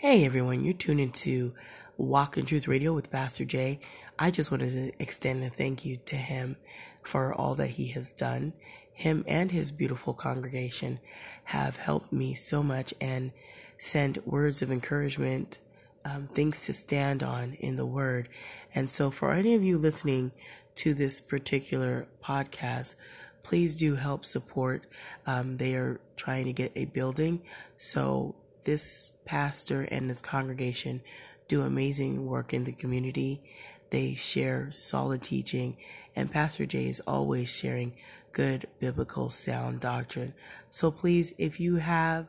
Hey everyone, you're tuned into Walk in Truth Radio with Pastor Jay. I just wanted to extend a thank you to him for all that he has done. Him and his beautiful congregation have helped me so much and sent words of encouragement, um, things to stand on in the Word. And so, for any of you listening to this particular podcast, please do help support. Um, they are trying to get a building, so this pastor and his congregation do amazing work in the community. They share solid teaching, and Pastor Jay is always sharing good biblical sound doctrine. So please, if you have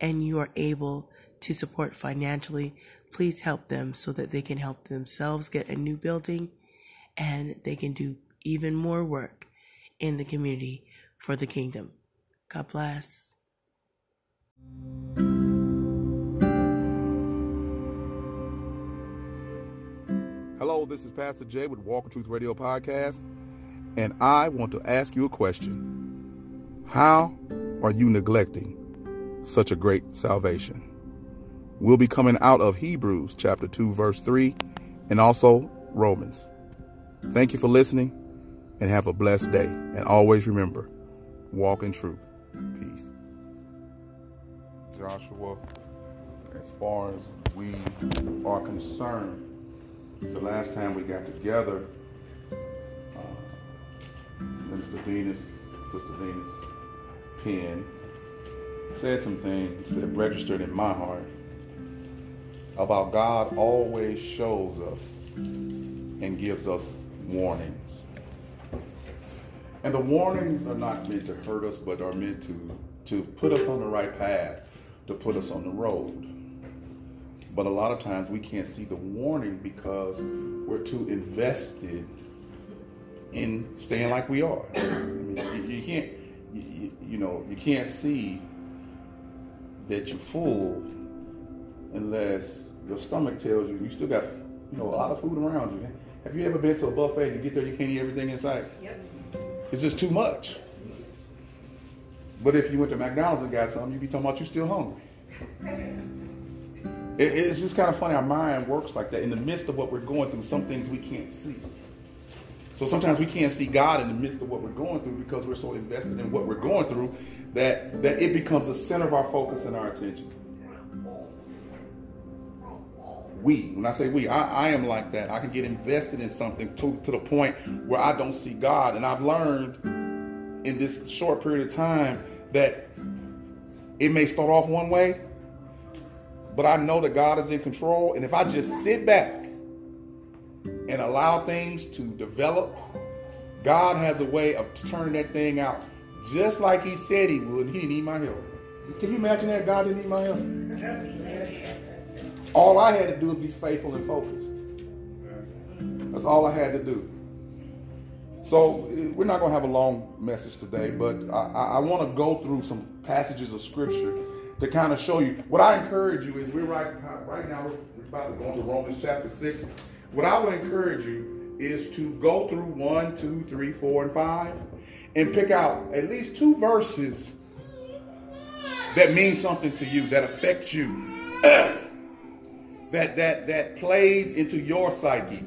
and you are able to support financially, please help them so that they can help themselves get a new building and they can do even more work in the community for the kingdom. God bless. Hello, this is Pastor Jay with Walk in Truth Radio Podcast, and I want to ask you a question. How are you neglecting such a great salvation? We'll be coming out of Hebrews chapter 2, verse 3, and also Romans. Thank you for listening, and have a blessed day. And always remember, walk in truth. Peace. Joshua, as far as we are concerned, the last time we got together, uh, Minister Venus, Sister Venus, Penn, said some things that registered in my heart about God always shows us and gives us warnings. And the warnings are not meant to hurt us, but are meant to, to put us on the right path, to put us on the road. But a lot of times we can't see the warning because we're too invested in staying like we are. I mean, you, you can't, you, you know, you can't see that you're full unless your stomach tells you you still got, you know, a lot of food around you. Have you ever been to a buffet and you get there, you can't eat everything inside? Yep. It's just too much. But if you went to McDonald's and got something, you'd be talking about you still hungry. It, it's just kind of funny. Our mind works like that. In the midst of what we're going through, some things we can't see. So sometimes we can't see God in the midst of what we're going through because we're so invested in what we're going through that, that it becomes the center of our focus and our attention. We, when I say we, I, I am like that. I can get invested in something to, to the point where I don't see God. And I've learned in this short period of time that it may start off one way, but I know that God is in control. And if I just sit back and allow things to develop, God has a way of turning that thing out just like He said He would. He didn't need my help. Can you imagine that? God didn't need my help. All I had to do was be faithful and focused. That's all I had to do. So we're not going to have a long message today, but I, I want to go through some passages of scripture to kind of show you. What I encourage you is we're right right now we're about to go into Romans chapter six. What I would encourage you is to go through one, two, three, four, and five, and pick out at least two verses that mean something to you, that affect you, that that that plays into your psyche,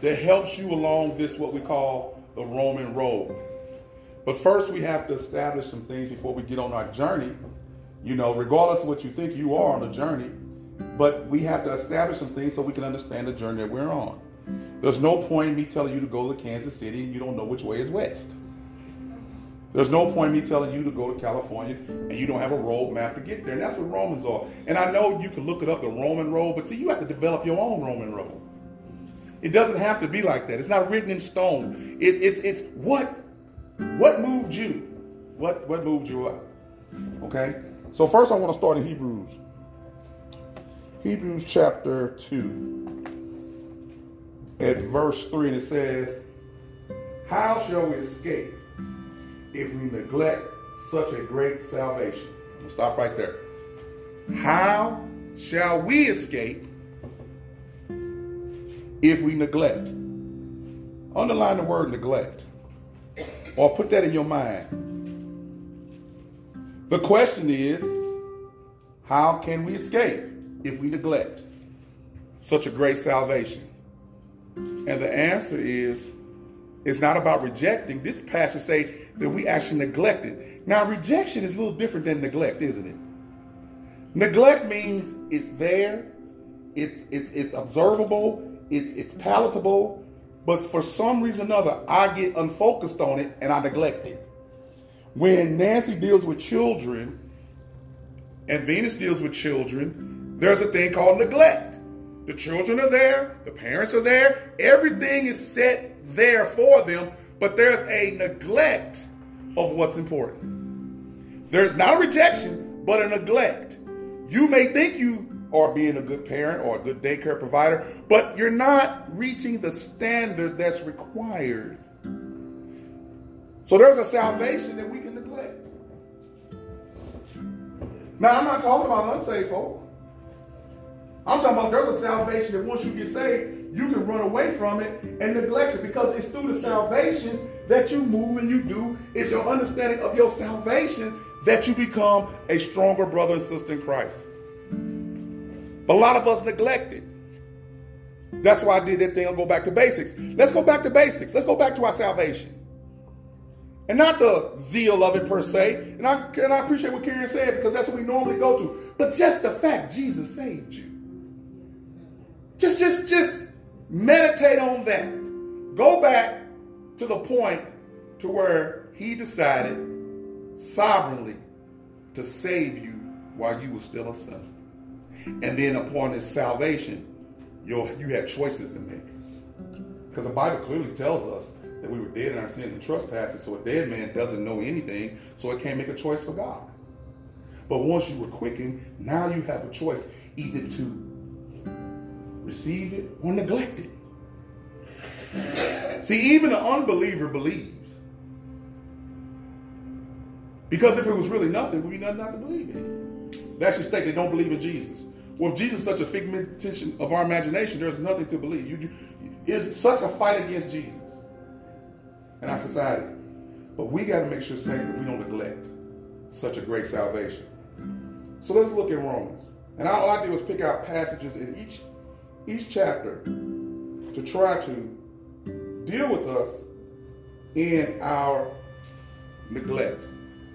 that helps you along this what we call the Roman road. But first, we have to establish some things before we get on our journey you know, regardless of what you think you are on the journey, but we have to establish some things so we can understand the journey that we're on. There's no point in me telling you to go to Kansas City and you don't know which way is west. There's no point in me telling you to go to California and you don't have a road map to get there. And that's what Romans are. And I know you can look it up, the Roman road, but see, you have to develop your own Roman road. It doesn't have to be like that. It's not written in stone. It, it, it's what what moved you? What what moved you up? Okay? So first I want to start in Hebrews. Hebrews chapter 2 at verse 3 and it says, How shall we escape if we neglect such a great salvation? I'm going to stop right there. How shall we escape if we neglect? Underline the word neglect. Or put that in your mind. The question is, how can we escape if we neglect such a great salvation? And the answer is it's not about rejecting. This passage say that we actually neglect it. Now, rejection is a little different than neglect, isn't it? Neglect means it's there, it's it's it's observable, it's it's palatable, but for some reason or another, I get unfocused on it and I neglect it. When Nancy deals with children and Venus deals with children, there's a thing called neglect. The children are there, the parents are there, everything is set there for them, but there's a neglect of what's important. There's not a rejection, but a neglect. You may think you are being a good parent or a good daycare provider, but you're not reaching the standard that's required. So there's a salvation that we Now, I'm not talking about unsaved folk. I'm talking about there's a salvation that once you get saved, you can run away from it and neglect it because it's through the salvation that you move and you do. It's your understanding of your salvation that you become a stronger brother and sister in Christ. But a lot of us neglect it. That's why I did that thing. I'll go back to basics. Let's go back to basics. Let's go back to our salvation. And not the zeal of it per se. And I, and I appreciate what Karen said because that's what we normally go to. But just the fact Jesus saved you. Just, just, just meditate on that. Go back to the point to where he decided sovereignly to save you while you were still a sinner. And then upon his salvation, you you had choices to make. Because the Bible clearly tells us that we were dead in our sins and trespasses, so a dead man doesn't know anything, so it can't make a choice for God. But once you were quickened, now you have a choice either to receive it or neglect it. See, even an unbeliever believes. Because if it was really nothing, we'd be nothing not to believe in. That's just think they don't believe in Jesus. Well, if Jesus is such a figmentation of our imagination, there's nothing to believe. You, you, it's such a fight against Jesus in our society. But we got to make sure, saints, that we don't neglect such a great salvation. So let's look at Romans. And all I do is pick out passages in each each chapter to try to deal with us in our neglect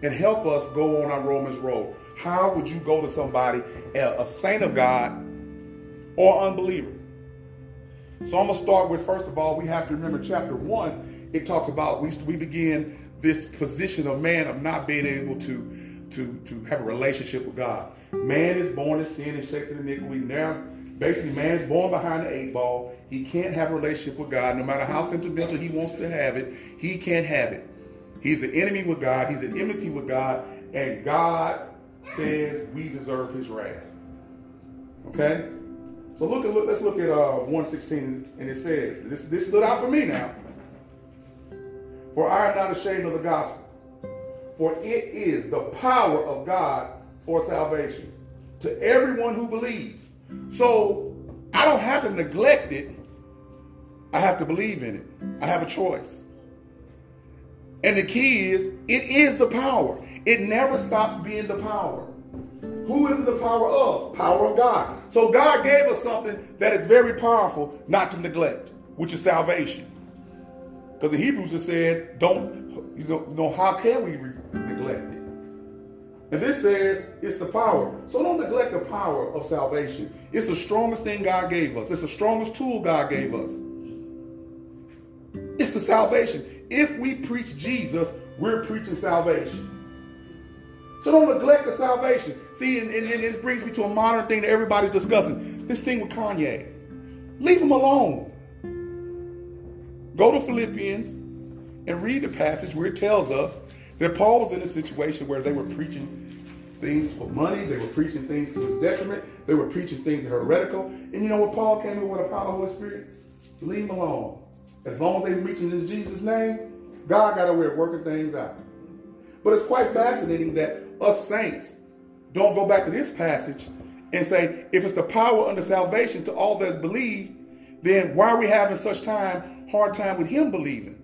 and help us go on our Romans road. How would you go to somebody, a saint of God or unbeliever? So I'm going to start with, first of all, we have to remember chapter 1. It talks about, we, we begin this position of man of not being able to, to, to have a relationship with God. Man is born in sin and shaped in iniquity. Now Basically, man's born behind the eight ball. He can't have a relationship with God. No matter how sentimental he wants to have it, he can't have it. He's an enemy with God. He's an enmity with God. And God says we deserve his wrath. Okay? So look at look, let's look at uh, 116 and it says, this, this stood out for me now. For I am not ashamed of the gospel, for it is the power of God for salvation to everyone who believes so I don't have to neglect it. I have to believe in it. I have a choice. And the key is, it is the power. It never stops being the power. Who is the power of? Power of God. So God gave us something that is very powerful not to neglect, which is salvation. Because the Hebrews just said, don't, you know, how can we neglect it? And this says it's the power. So don't neglect the power of salvation. It's the strongest thing God gave us. It's the strongest tool God gave us. It's the salvation. If we preach Jesus, we're preaching salvation. So don't neglect the salvation. See, and, and, and this brings me to a modern thing that everybody's discussing. This thing with Kanye. Leave him alone. Go to Philippians and read the passage where it tells us that Paul was in a situation where they were preaching things for money. They were preaching things to his detriment. They were preaching things that are heretical. And you know what Paul came in with the power of the Holy Spirit? Leave them alone. As long as they're preaching in Jesus' name, God got a way of working things out. But it's quite fascinating that us saints don't go back to this passage and say, if it's the power under salvation to all that's believed, then why are we having such time, hard time with him believing?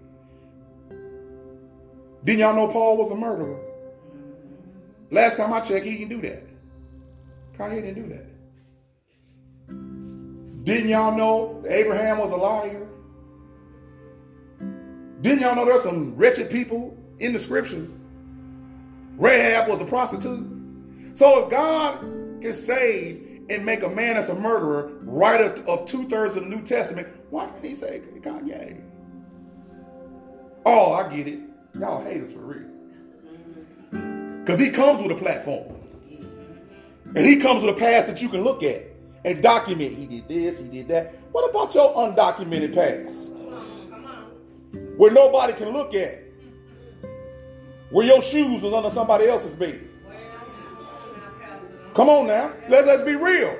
Didn't y'all know Paul was a murderer? Last time I checked, he didn't do that. Kanye didn't do that. Didn't y'all know Abraham was a liar? Didn't y'all know there's some wretched people in the scriptures? Rahab was a prostitute. So if God can save and make a man as a murderer writer of two thirds of the New Testament, why didn't he say Kanye? Oh, I get it. Y'all hate us for real. Because he comes with a platform. And he comes with a past that you can look at and document. He did this, he did that. What about your undocumented past? Where nobody can look at. Where your shoes was under somebody else's bed. Come on now. Let, let's be real.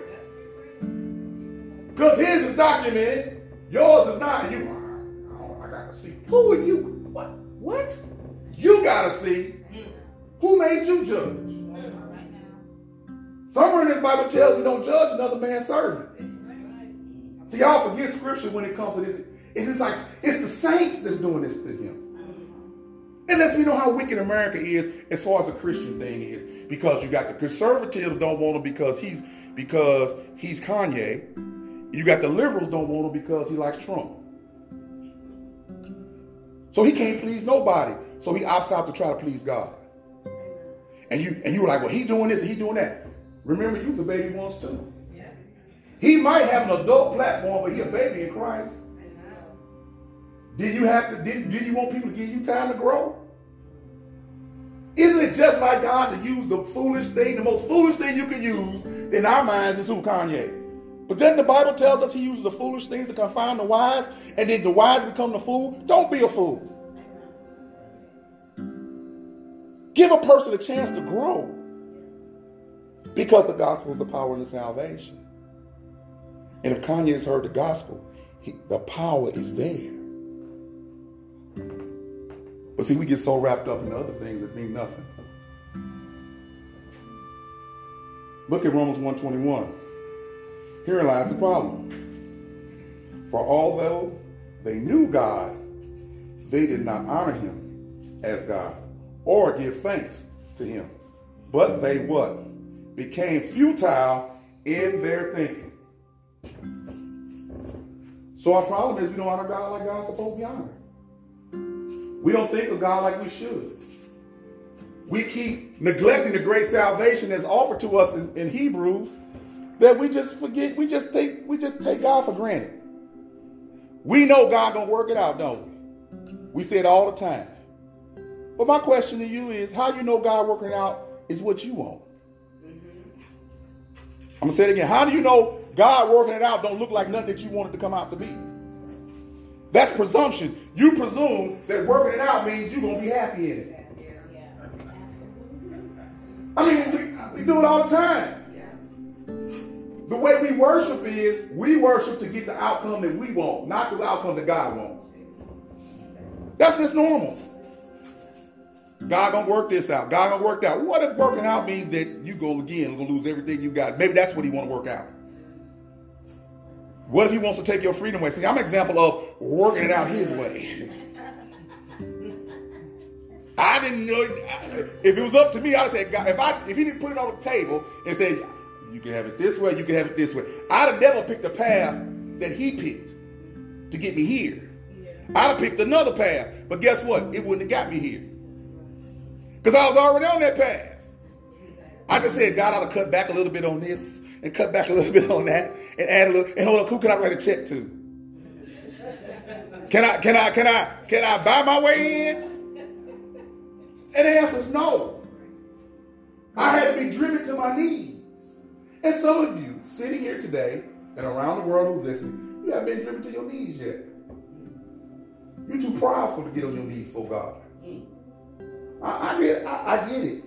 Because his is documented, yours is not. You, I, I gotta see. Who are you? What? What? You gotta see. Who made you judge? Somewhere in this Bible tells you don't judge another man's servant. See, y'all forget scripture when it comes to this. It's like it's the saints that's doing this to him. It lets me know how wicked America is as far as the Christian thing is. Because you got the conservatives don't want him because he's because he's Kanye. You got the liberals don't want him because he likes Trump. So he can't please nobody. So he opts out to try to please God. And you and you were like, well, he's doing this and he's doing that. Remember, you was a baby once too. Yeah. He might have an adult platform, but he a baby in Christ. Did you have to? Did, did you want people to give you time to grow? Isn't it just like God to use the foolish thing, the most foolish thing you can use in our minds is who Kanye? But then the Bible tells us he uses the foolish things to confound the wise, and then the wise become the fool. Don't be a fool. Give a person a chance to grow. Because the gospel is the power and the salvation. And if Kanye has heard the gospel, he, the power is there. But see, we get so wrapped up in other things that mean nothing. Look at Romans 121. Here lies the problem. For although they knew God, they did not honor him as God or give thanks to him. But they what? became futile in their thinking. So our problem is we don't honor God like God's supposed to be honored. We don't think of God like we should. We keep neglecting the great salvation that's offered to us in, in Hebrews that we just forget, we just take, we just take God for granted. We know God gonna work it out, don't we? We say it all the time. But my question to you is, how you know God working out is what you want? I'm gonna say it again. How do you know God working it out don't look like nothing that you wanted to come out to be? That's presumption. You presume that working it out means you're gonna be happy in it. I mean, we, we do it all the time. The way we worship is we worship to get the outcome that we want, not the outcome that God wants. That's just normal. God gonna work this out. God gonna work out. What if working out means that you go again, gonna lose everything you got? Maybe that's what he want to work out. What if he wants to take your freedom away? See, I'm an example of working it out his way. I didn't know if it was up to me. I'd said, God, if I if he didn't put it on the table and said, you can have it this way, you can have it this way. I'd have never picked the path that he picked to get me here. I'd have picked another path, but guess what? It wouldn't have got me here. Because I was already on that path. I just said, God I ought to cut back a little bit on this and cut back a little bit on that and add a little. And hold on, who can I write a check to? Can I, can I, can I, can I buy my way in? And the answer is no. I had to be driven to my knees. And some of you sitting here today and around the world who's listening, you haven't been driven to your knees yet. You're too prideful to get on your knees for God. I, I get, I, I get it.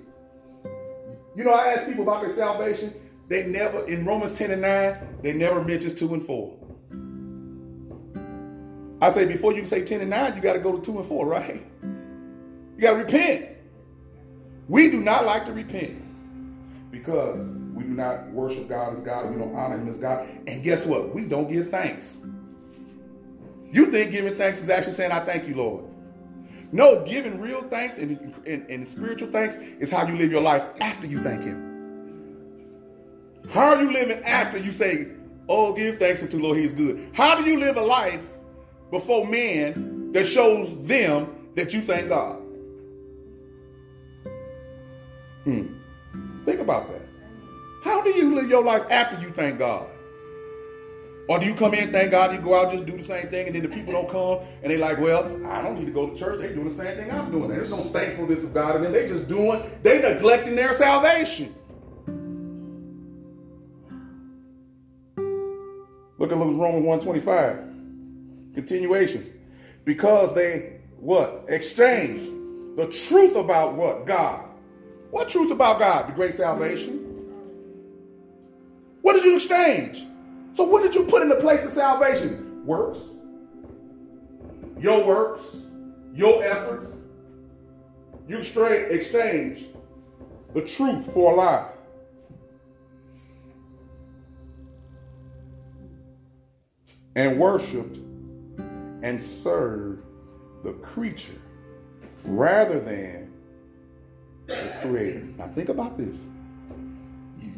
You know, I ask people about their salvation. They never, in Romans 10 and 9, they never mention 2 and 4. I say before you can say 10 and 9, you got to go to 2 and 4, right? You got to repent. We do not like to repent because we do not worship God as God. We don't honor Him as God. And guess what? We don't give thanks. You think giving thanks is actually saying, I thank you, Lord. No, giving real thanks and, and, and spiritual thanks is how you live your life after you thank Him. How are you living after you say, Oh, give thanks unto the Lord, He's good. How do you live a life before men that shows them that you thank God? Hmm. Think about that. Do you live your life after you thank God? Or do you come in, thank God, you go out, just do the same thing, and then the people don't come, and they like, well, I don't need to go to church. They doing the same thing I'm doing. There's no thankfulness of God, and then they just doing, they neglecting their salvation. Look at Romans 125. Continuations. Because they what? Exchange the truth about what? God. What truth about God? The great salvation. What did you exchange? So what did you put in the place of salvation? Works. Your works, your efforts. You exchange the truth for a lie. And worshiped and served the creature rather than the creator. Now think about this.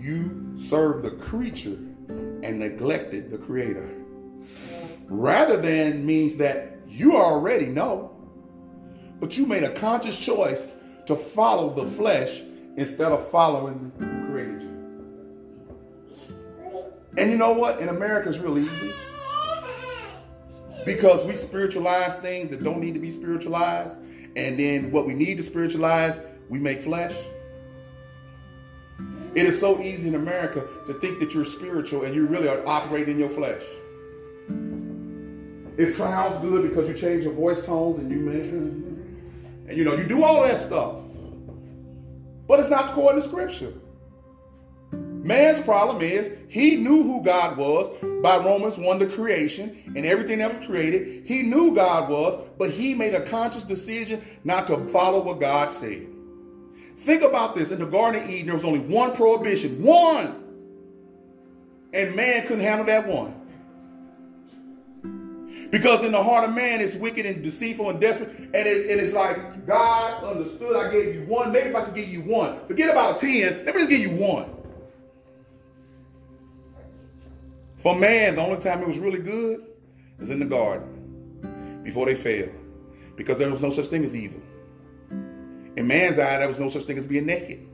You serve the creature and neglected the creator. Rather than means that you already know, but you made a conscious choice to follow the flesh instead of following the creator. And you know what? In America, it's real easy. Because we spiritualize things that don't need to be spiritualized. And then what we need to spiritualize, we make flesh. It is so easy in America to think that you're spiritual and you really are operating in your flesh. It sounds good because you change your voice tones and you measure, and you know you do all that stuff. But it's not according to scripture. Man's problem is he knew who God was by Romans 1, the creation and everything that was created. He knew God was, but he made a conscious decision not to follow what God said. Think about this. In the Garden of Eden, there was only one prohibition. One! And man couldn't handle that one. Because in the heart of man, it's wicked and deceitful and desperate. And, it, and it's like, God understood I gave you one. Maybe if I should give you one. Forget about 10. Let me just give you one. For man, the only time it was really good is in the garden before they fell. Because there was no such thing as evil. In man's eye, there was no such thing as being naked.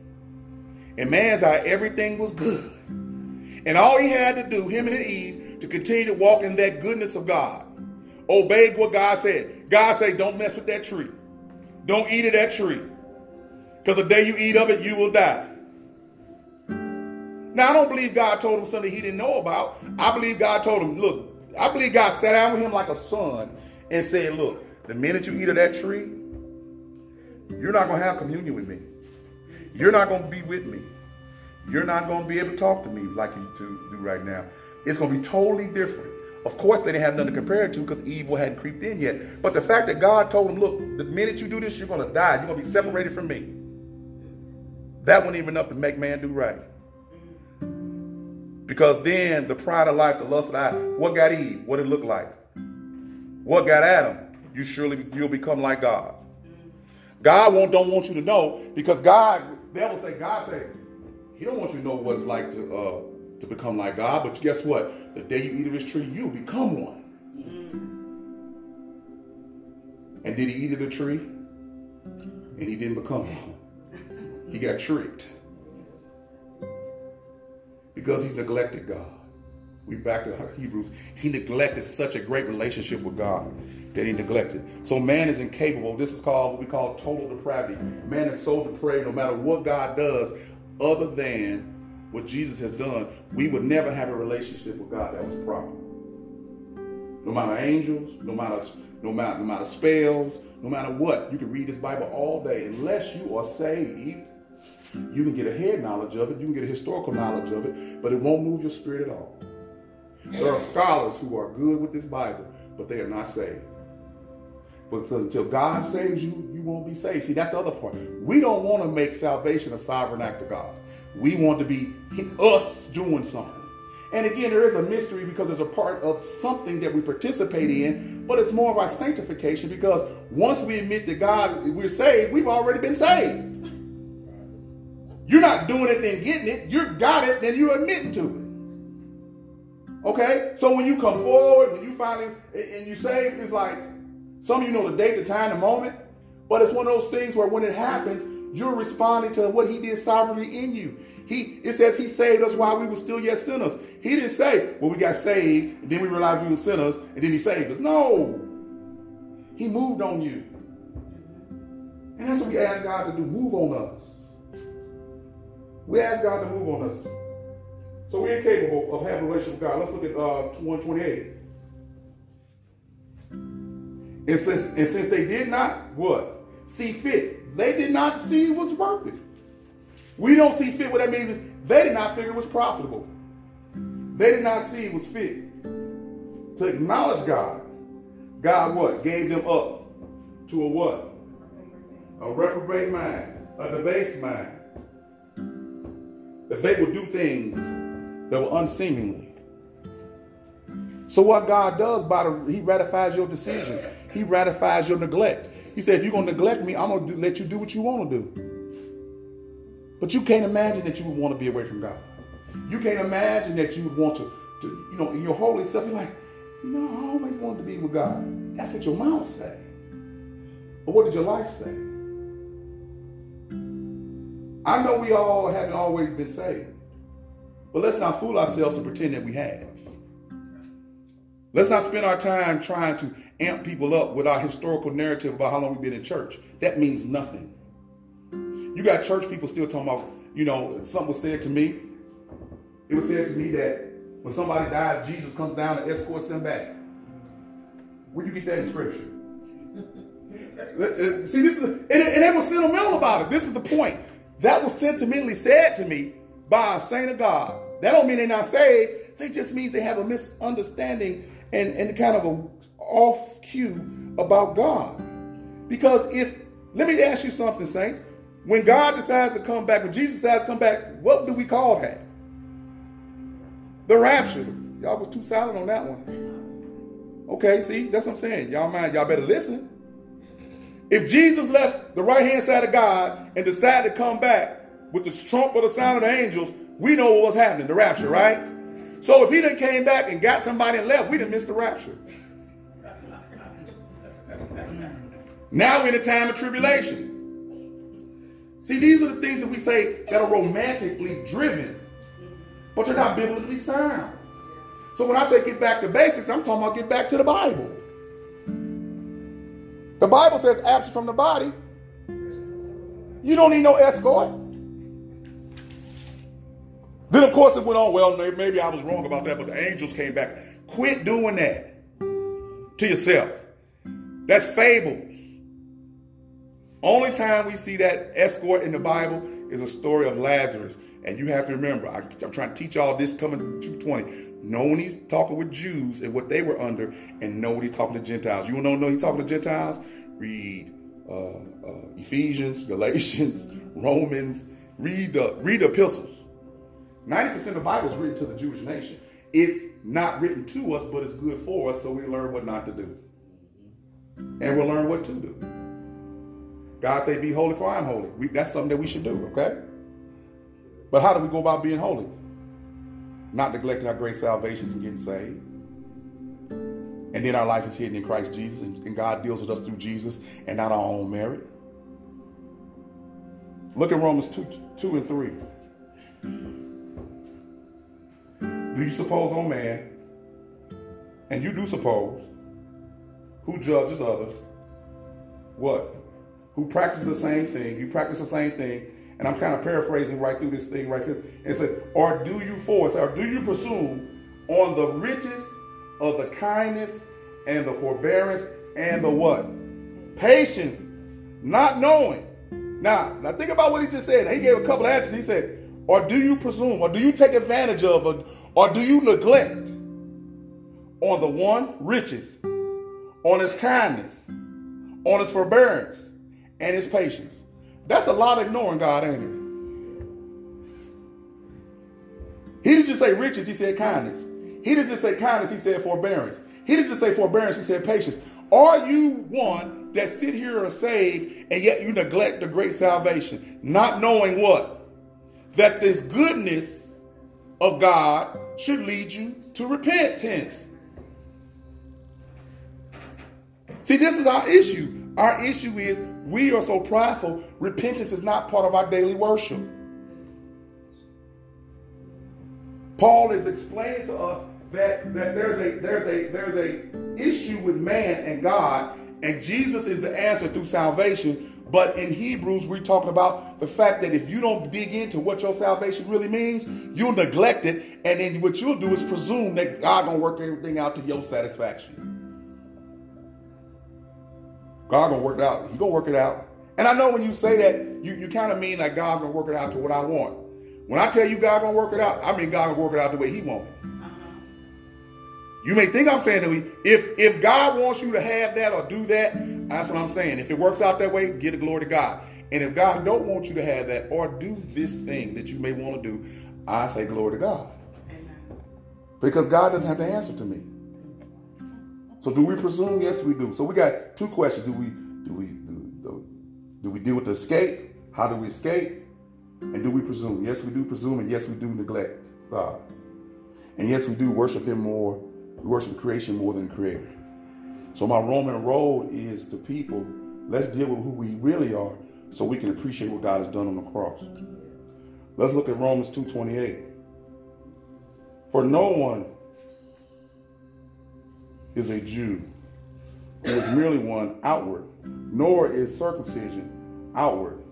In man's eye, everything was good. And all he had to do, him and Eve, to continue to walk in that goodness of God. Obey what God said. God said, don't mess with that tree. Don't eat of that tree. Because the day you eat of it, you will die. Now, I don't believe God told him something he didn't know about. I believe God told him, look, I believe God sat down with him like a son and said, look, the minute you eat of that tree, you're not going to have communion with me. You're not going to be with me. You're not going to be able to talk to me like you do right now. It's going to be totally different. Of course, they didn't have nothing to compare it to because evil hadn't creeped in yet. But the fact that God told them, look, the minute you do this, you're going to die. You're going to be separated from me. That wasn't even enough to make man do right. Because then the pride of life, the lust of the eye, what got Eve? What it looked like? What got Adam? You surely you'll become like God. God won't don't want you to know because God, devil say, God say, He don't want you to know what it's like to uh, to become like God. But guess what? The day you eat of this tree, you'll become one. And did he eat of the tree? And he didn't become one. He got tricked because he neglected God. We back to Hebrews. He neglected such a great relationship with God that he neglected. So man is incapable. This is called what we call total depravity. Man is so depraved no matter what God does, other than what Jesus has done, we would never have a relationship with God that was proper. No matter angels, no matter no matter no matter spells, no matter what, you can read this Bible all day. Unless you are saved, you can get a head knowledge of it, you can get a historical knowledge of it, but it won't move your spirit at all. There are scholars who are good with this Bible, but they are not saved. Because until God saves you, you won't be saved. See, that's the other part. We don't want to make salvation a sovereign act of God. We want to be us doing something. And again, there is a mystery because it's a part of something that we participate in, but it's more of our sanctification because once we admit that God, we're saved, we've already been saved. You're not doing it and getting it. You've got it and you're admitting to it. Okay? So when you come forward, when you finally, and you say, it's like, some of you know the date, the time, the moment, but it's one of those things where when it happens, you're responding to what he did sovereignly in you. He it says he saved us while we were still yet sinners. He didn't say, well, we got saved, and then we realized we were sinners, and then he saved us. No. He moved on you. And that's what we ask God to do. Move on us. We ask God to move on us. So we're incapable of having a relationship with God. Let's look at uh, 128. And since, and since they did not, what? See fit. They did not see it was worth it. We don't see fit. What that means is they did not figure it was profitable. They did not see it was fit to acknowledge God. God what? Gave them up to a what? A reprobate mind, a debased mind. That they would do things that were unseemly. So what God does by the He ratifies your decision. He ratifies your neglect. He said, if you're gonna neglect me, I'm gonna do, let you do what you want to do. But you can't imagine that you would want to be away from God. You can't imagine that you would want to, to you know, in your holy self, you're like, no, I always wanted to be with God. That's what your mouth say. But what did your life say? I know we all haven't always been saved. But let's not fool ourselves and pretend that we have. Let's not spend our time trying to amp people up with our historical narrative about how long we've been in church. That means nothing. You got church people still talking about, you know, something was said to me. It was said to me that when somebody dies, Jesus comes down and escorts them back. Where you get that in scripture? See, this is, and, and they were sentimental about it. This is the point. That was sentimentally said to me by a saint of God. That don't mean they're not saved. They just means they have a misunderstanding and, and kind of a off cue about God. Because if, let me ask you something, saints. When God decides to come back, when Jesus decides to come back, what do we call that? The rapture. Y'all was too silent on that one. Okay, see, that's what I'm saying. Y'all mind, y'all better listen. If Jesus left the right hand side of God and decided to come back with the trump or the sound of the angels, we know what was happening, the rapture, right? So if he done came back and got somebody and left, we didn't miss the rapture. Now we're in a time of tribulation. See, these are the things that we say that are romantically driven, but they're not biblically sound. So when I say get back to basics, I'm talking about get back to the Bible. The Bible says absent from the body. You don't need no escort. Then, of course, it went on. Well, maybe I was wrong about that, but the angels came back. Quit doing that to yourself. That's fables. Only time we see that escort in the Bible is a story of Lazarus. And you have to remember, I, am trying to teach y'all this coming to 220. Know when he's talking with Jews and what they were under, and know when he's talking to Gentiles. You don't know he's talking to Gentiles? Read uh, uh, Ephesians, Galatians, Romans. Read the read the epistles. 90% of the Bible is written to the Jewish nation. It's not written to us, but it's good for us, so we learn what not to do. And we'll learn what to do. God say, be holy for I'm holy. We, that's something that we should do, okay? But how do we go about being holy? Not neglecting our great salvation and getting saved. And then our life is hidden in Christ Jesus, and, God deals with us through Jesus and not our own merit. Look at Romans 2, 2 and 3. Do you suppose, oh man, and you do suppose, who judges others, what? Who practices the same thing, you practice the same thing, and I'm kind of paraphrasing right through this thing right here. It said, or do you force, or do you presume on the riches of the kindness and the forbearance and the what? Patience, not knowing. Now, now think about what he just said. He gave a couple of answers. He said, or do you presume, or do you take advantage of, or, or do you neglect on the one, riches, on his kindness, on his forbearance, and his patience? That's a lot of ignoring God, ain't it? He didn't just say riches, he said kindness. He didn't just say kindness, he said forbearance. He didn't just say forbearance, he said patience. Are you one that sit here and saved and yet you neglect the great salvation, not knowing what? That this goodness of God should lead you to repentance. See, this is our issue. Our issue is we are so prideful, repentance is not part of our daily worship. Paul is explaining to us that, that there's a there's a there's a issue with man and God, and Jesus is the answer through salvation. But in Hebrews, we're talking about the fact that if you don't dig into what your salvation really means, you'll neglect it, and then what you'll do is presume that God gonna work everything out to your satisfaction. God gonna work it out. He gonna work it out. And I know when you say that, you, you kind of mean like God's gonna work it out to what I want. When I tell you God gonna work it out, I mean God gonna work it out the way He wants. You may think I'm saying that we, if if God wants you to have that or do that, that's what I'm saying. If it works out that way, give the glory to God. And if God don't want you to have that or do this thing that you may want to do, I say glory to God. Amen. Because God doesn't have to answer to me. So do we presume? Yes, we do. So we got two questions. Do we do we do, do, do we deal with the escape? How do we escape? And do we presume? Yes, we do presume, and yes, we do neglect God. And yes, we do worship Him more, we worship creation more than Creator. So my Roman road is to people, let's deal with who we really are so we can appreciate what God has done on the cross. Let's look at Romans 2.28. For no one is a Jew who is merely one outward, nor is circumcision outward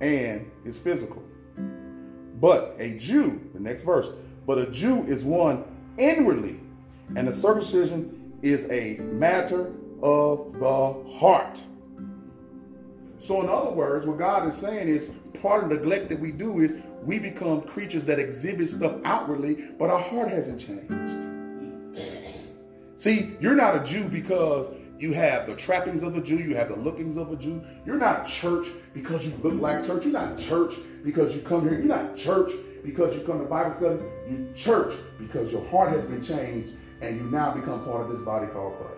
and is physical. But a Jew, the next verse, but a Jew is one inwardly, and the circumcision is a matter of the heart. So, in other words, what God is saying is part of the neglect that we do is we become creatures that exhibit stuff outwardly, but our heart hasn't changed. See, you're not a Jew because you have the trappings of a Jew, you have the lookings of a Jew. You're not church because you look like church. You're not church because you come here. You're not church because you come to Bible study. You're church because your heart has been changed and you now become part of this body called Christ.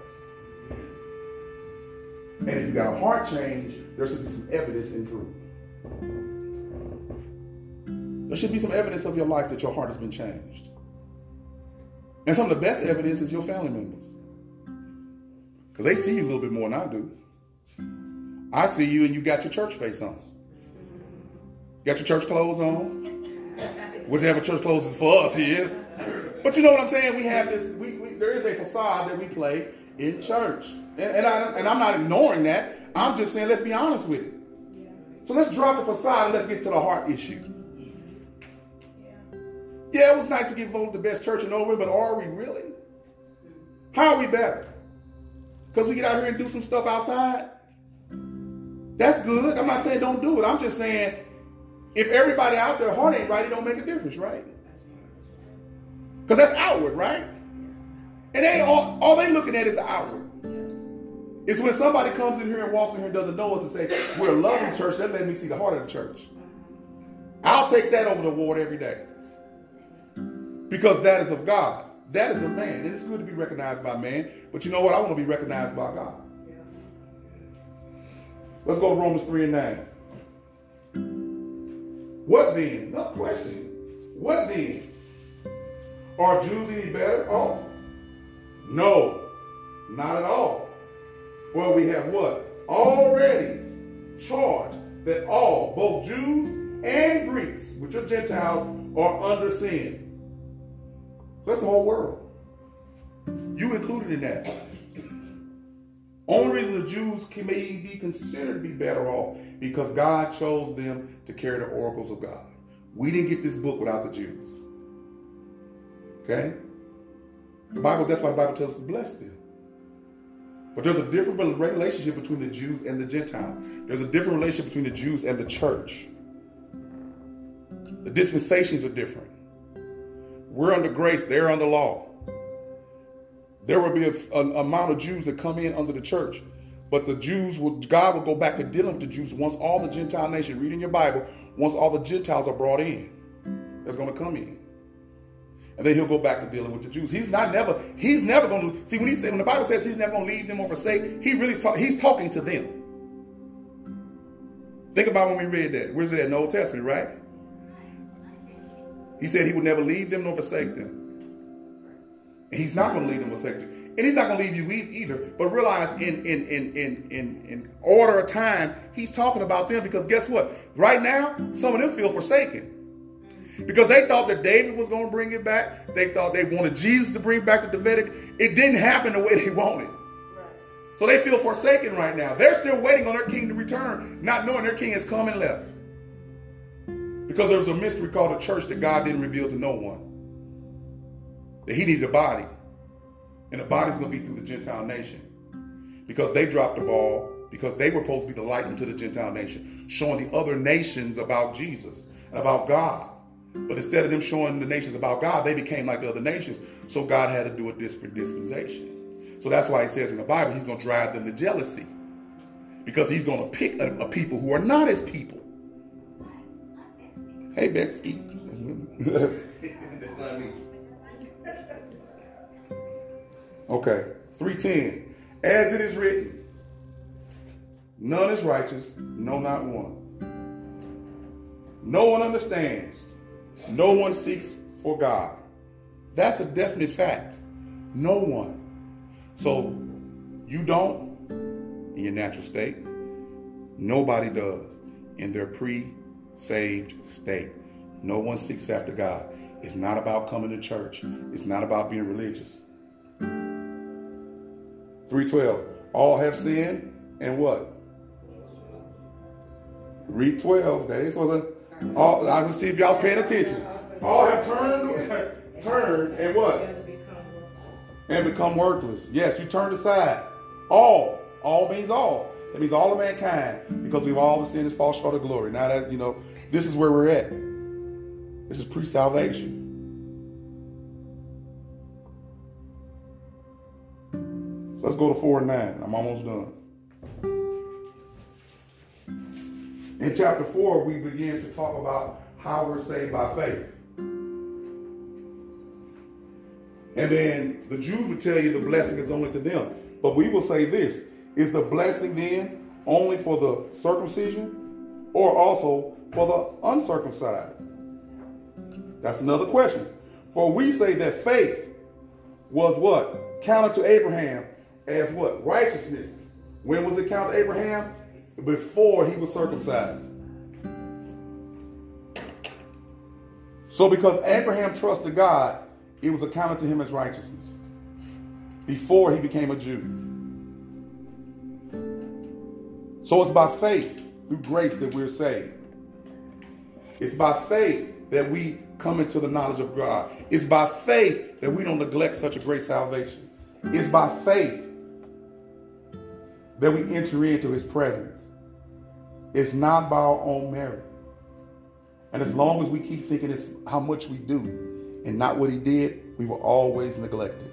And if you got a heart change, there should be some evidence in fruit. There should be some evidence of your life that your heart has been changed. And some of the best evidence is your family members. Because they see you a little bit more than I do. I see you and you got your church face on. got your church clothes on. Whichever church clothes is for us, he is. But you know what I'm saying? We have this, there is a facade that we play in church. And, and, I, and I'm not ignoring that. I'm just saying, let's be honest with it. So let's drop the facade and let's get to the heart issue. Yeah, it was nice to get voted the best church in Overland, but are we really? How are we better? Because we get out here and do some stuff outside? That's good. I'm not saying don't do it. I'm just saying if everybody out there heart ain't right, it don't make a difference, right? Because that's outward, right? And they all, all they looking at is the outward. It's when somebody comes in here and walks in here and doesn't know us and say, we're a loving church, that let me see the heart of the church. I'll take that over the ward every day because that is of God. That is of man. It is good to be recognized by man, but you know what? I want to be recognized by God. Let's go to Romans 3 and 9. What then? No question. What then? Are Jews any better off? No, not at all. For we have what? Already charged that all, both Jews and Greeks, which are Gentiles, are under sin. So that's the whole world. You included in that. Only reason the Jews can may be considered to be better off because God chose them to carry the oracles of God. We didn't get this book without the Jews. Okay? Bible, that's why the Bible tells us to bless them. But there's a different relationship between the Jews and the Gentiles. There's a different relationship between the Jews and the church. The dispensations are different. We're under grace, they're under law. There will be an amount of Jews that come in under the church. But the Jews will, God will go back to dealing with the Jews once all the Gentile nation, reading your Bible, once all the Gentiles are brought in. That's going to come in. And then he'll go back to dealing with the Jews. He's not never, he's never going to, see when he said, when the Bible says he's never going to leave them or forsake, he really, talk, he's talking to them. Think about when we read that. Where's it at in the Old Testament, right? He said he would never leave them nor forsake them. And he's not going to leave them or forsake them. And he's not going to leave you either. But realize in, in, in, in, in, in order of time, he's talking about them because guess what? Right now, some of them feel forsaken. Because they thought that David was going to bring it back. They thought they wanted Jesus to bring back the Davidic. It didn't happen the way they wanted. So they feel forsaken right now. They're still waiting on their king to return, not knowing their king has come and left. Because there was a mystery called a church that God didn't reveal to no one. That he needed a body. And the body's going to be through the Gentile nation. Because they dropped the ball, because they were supposed to be the light into the Gentile nation, showing the other nations about Jesus and about God. But instead of them showing the nations about God, they became like the other nations. So God had to do a different dispensation. So that's why he says in the Bible, he's going to drive them to jealousy. Because he's going to pick a, a people who are not his people. Hey, Betsy. okay, 310. As it is written, none is righteous, no, not one. No one understands. No one seeks for God. That's a definite fact. No one. So you don't in your natural state. Nobody does in their pre saved state. No one seeks after God. It's not about coming to church, it's not about being religious. 312. All have sinned and what? Read 12. That is for the all, I can see if y'all paying attention. All have turned, turned, and what? And become worthless. Yes, you turned aside. All. All means all. That means all of mankind, because we've all sinned and fall short of glory. Now that you know, this is where we're at. This is pre-salvation. Let's go to four and nine. I'm almost done. In chapter 4, we begin to talk about how we're saved by faith. And then the Jews would tell you the blessing is only to them. But we will say this is the blessing then only for the circumcision or also for the uncircumcised? That's another question. For we say that faith was what? Counted to Abraham as what? Righteousness. When was it counted to Abraham? Before he was circumcised. So, because Abraham trusted God, it was accounted to him as righteousness before he became a Jew. So, it's by faith through grace that we're saved. It's by faith that we come into the knowledge of God. It's by faith that we don't neglect such a great salvation. It's by faith that we enter into his presence. It's not by our own merit. And as long as we keep thinking it's how much we do and not what he did, we will always neglect it.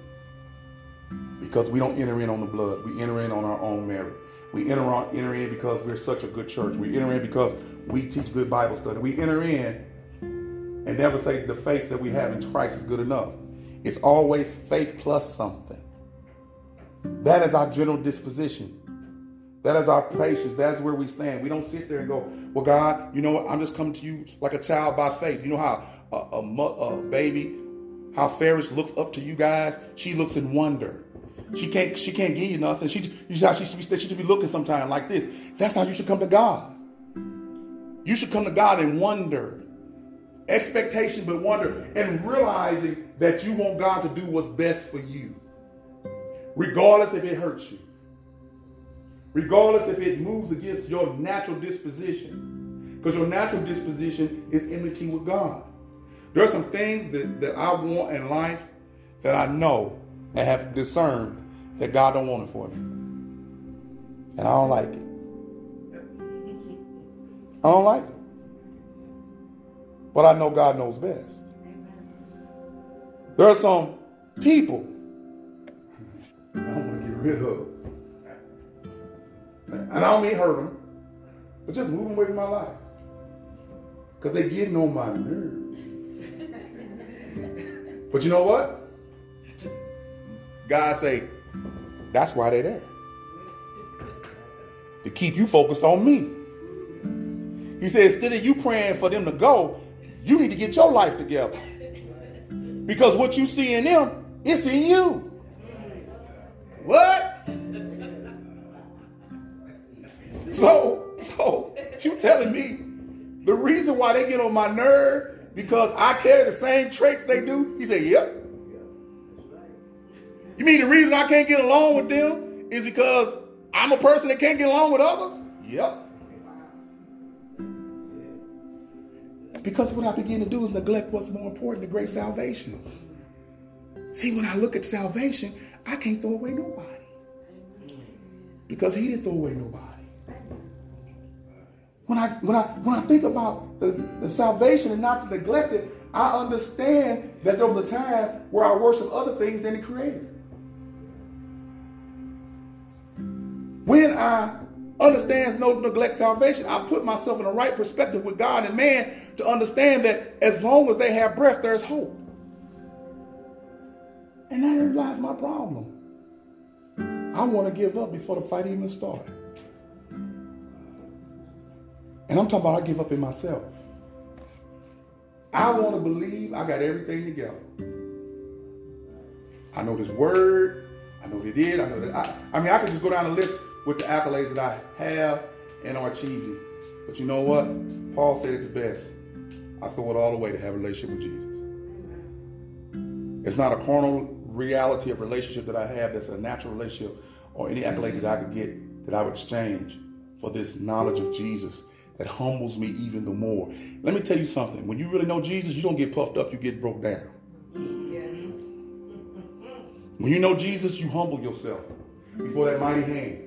Because we don't enter in on the blood. We enter in on our own merit. We enter, on, enter in because we're such a good church. We enter in because we teach good Bible study. We enter in and never say the faith that we have in Christ is good enough. It's always faith plus something. That is our general disposition. That is our patience. That's where we stand. We don't sit there and go, well, God, you know what? I'm just coming to you like a child by faith. You know how a, a, a baby, how Ferris looks up to you guys? She looks in wonder. She can't, she can't give you nothing. She, you should, she, should be, she should be looking sometime like this. That's how you should come to God. You should come to God in wonder. Expectation, but wonder. And realizing that you want God to do what's best for you. Regardless if it hurts you regardless if it moves against your natural disposition. Because your natural disposition is enmity with God. There are some things that, that I want in life that I know and have discerned that God don't want it for me. And I don't like it. I don't like it. But I know God knows best. There are some people I want to get rid of. And I don't mean hurt them, but just move them away from my life. Because they're getting on my nerves. but you know what? God say, that's why they're there. To keep you focused on me. He said, instead of you praying for them to go, You need to get your life together. Because what you see in them, it's in you. What? So, so you telling me the reason why they get on my nerve because I carry the same traits they do? He said, Yep. You mean the reason I can't get along with them is because I'm a person that can't get along with others? Yep. Because what I begin to do is neglect what's more important, the great salvation. See, when I look at salvation, I can't throw away nobody. Because he didn't throw away nobody. When I when I when I think about the, the salvation and not to neglect it, I understand that there was a time where I worshiped other things than the creator. When I understands no neglect salvation. I put myself in the right perspective with God and man to understand that as long as they have breath, there's hope. And that lies my problem. I want to give up before the fight even starts. And I'm talking about I give up in myself. I want to believe I got everything together. I know this word. I know they did. I know that. I, I mean, I could just go down the list with the accolades that I have and are achieving. But you know what? Paul said it the best. I throw it all away to have a relationship with Jesus. It's not a carnal reality of relationship that I have that's a natural relationship or any accolade that I could get that I would exchange for this knowledge of Jesus that humbles me even the more. Let me tell you something. When you really know Jesus, you don't get puffed up, you get broke down. When you know Jesus, you humble yourself before that mighty hand.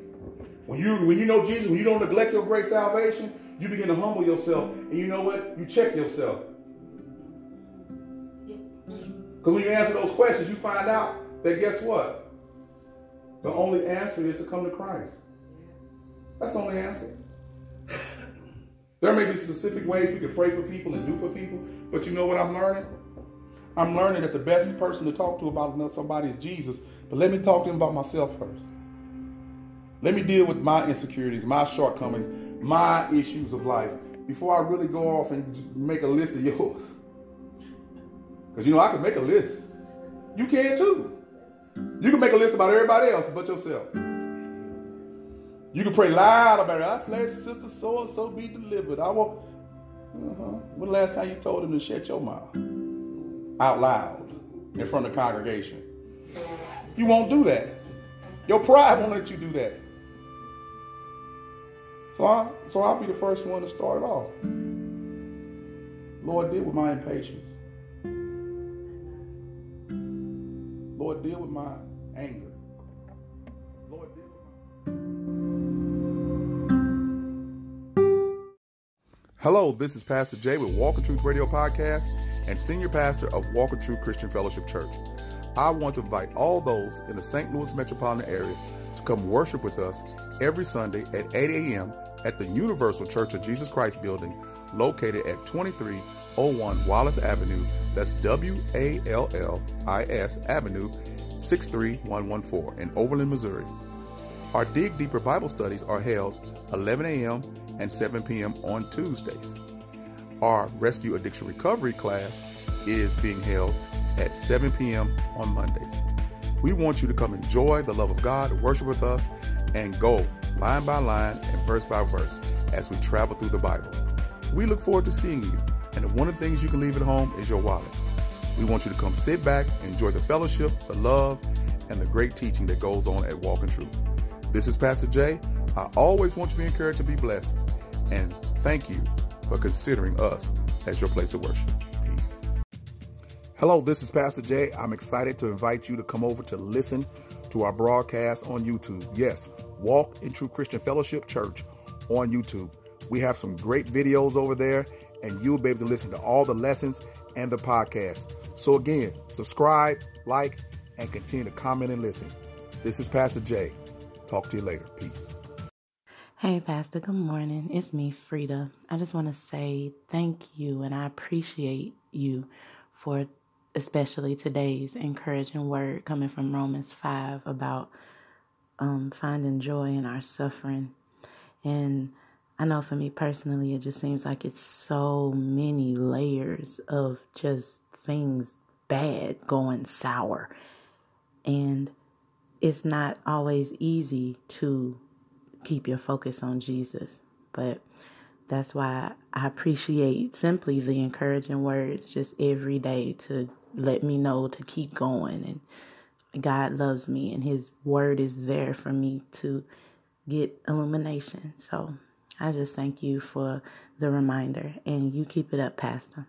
When you when you know Jesus, when you don't neglect your great salvation, you begin to humble yourself. And you know what? You check yourself. Because when you answer those questions, you find out that guess what? The only answer is to come to Christ. That's the only answer. There may be specific ways we can pray for people and do for people, but you know what I'm learning? I'm learning that the best person to talk to about somebody is Jesus. But let me talk to him about myself first. Let me deal with my insecurities, my shortcomings, my issues of life before I really go off and make a list of yours. Because you know, I can make a list. You can too. You can make a list about everybody else but yourself. You can pray loud about it. I pray, sister so and so be delivered. I will. Uh-huh. When the last time you told him to shut your mouth out loud in front of the congregation? You won't do that. Your pride won't let you do that. So, I, so I'll be the first one to start off. Lord, deal with my impatience. Lord, deal with my anger. Hello, this is Pastor Jay with Walk of Truth Radio Podcast and Senior Pastor of Walk of Truth Christian Fellowship Church. I want to invite all those in the St. Louis metropolitan area to come worship with us every Sunday at 8 a.m. at the Universal Church of Jesus Christ building located at 2301 Wallis Avenue. That's W A L L I S Avenue 63114 in Overland, Missouri. Our Dig Deeper Bible studies are held 11 a.m. and 7 p.m. on Tuesdays. Our Rescue Addiction Recovery class is being held at 7 p.m. on Mondays. We want you to come enjoy the love of God, worship with us, and go line by line and verse by verse as we travel through the Bible. We look forward to seeing you, and one of the things you can leave at home is your wallet. We want you to come sit back, enjoy the fellowship, the love, and the great teaching that goes on at Walk in Truth. This is Pastor Jay. I always want you to be encouraged to be blessed, and thank you for considering us as your place of worship. Peace. Hello, this is Pastor Jay. I'm excited to invite you to come over to listen to our broadcast on YouTube. Yes, Walk in Truth Christian Fellowship Church on YouTube. We have some great videos over there, and you'll be able to listen to all the lessons and the podcast. So, again, subscribe, like, and continue to comment and listen. This is Pastor Jay. Talk to you later. Peace. Hey, Pastor, good morning. It's me, Frida. I just want to say thank you and I appreciate you for especially today's encouraging word coming from Romans 5 about um, finding joy in our suffering. And I know for me personally, it just seems like it's so many layers of just things bad going sour. And it's not always easy to keep your focus on Jesus. But that's why I appreciate simply the encouraging words just every day to let me know to keep going. And God loves me, and His word is there for me to get illumination. So I just thank you for the reminder, and you keep it up, Pastor.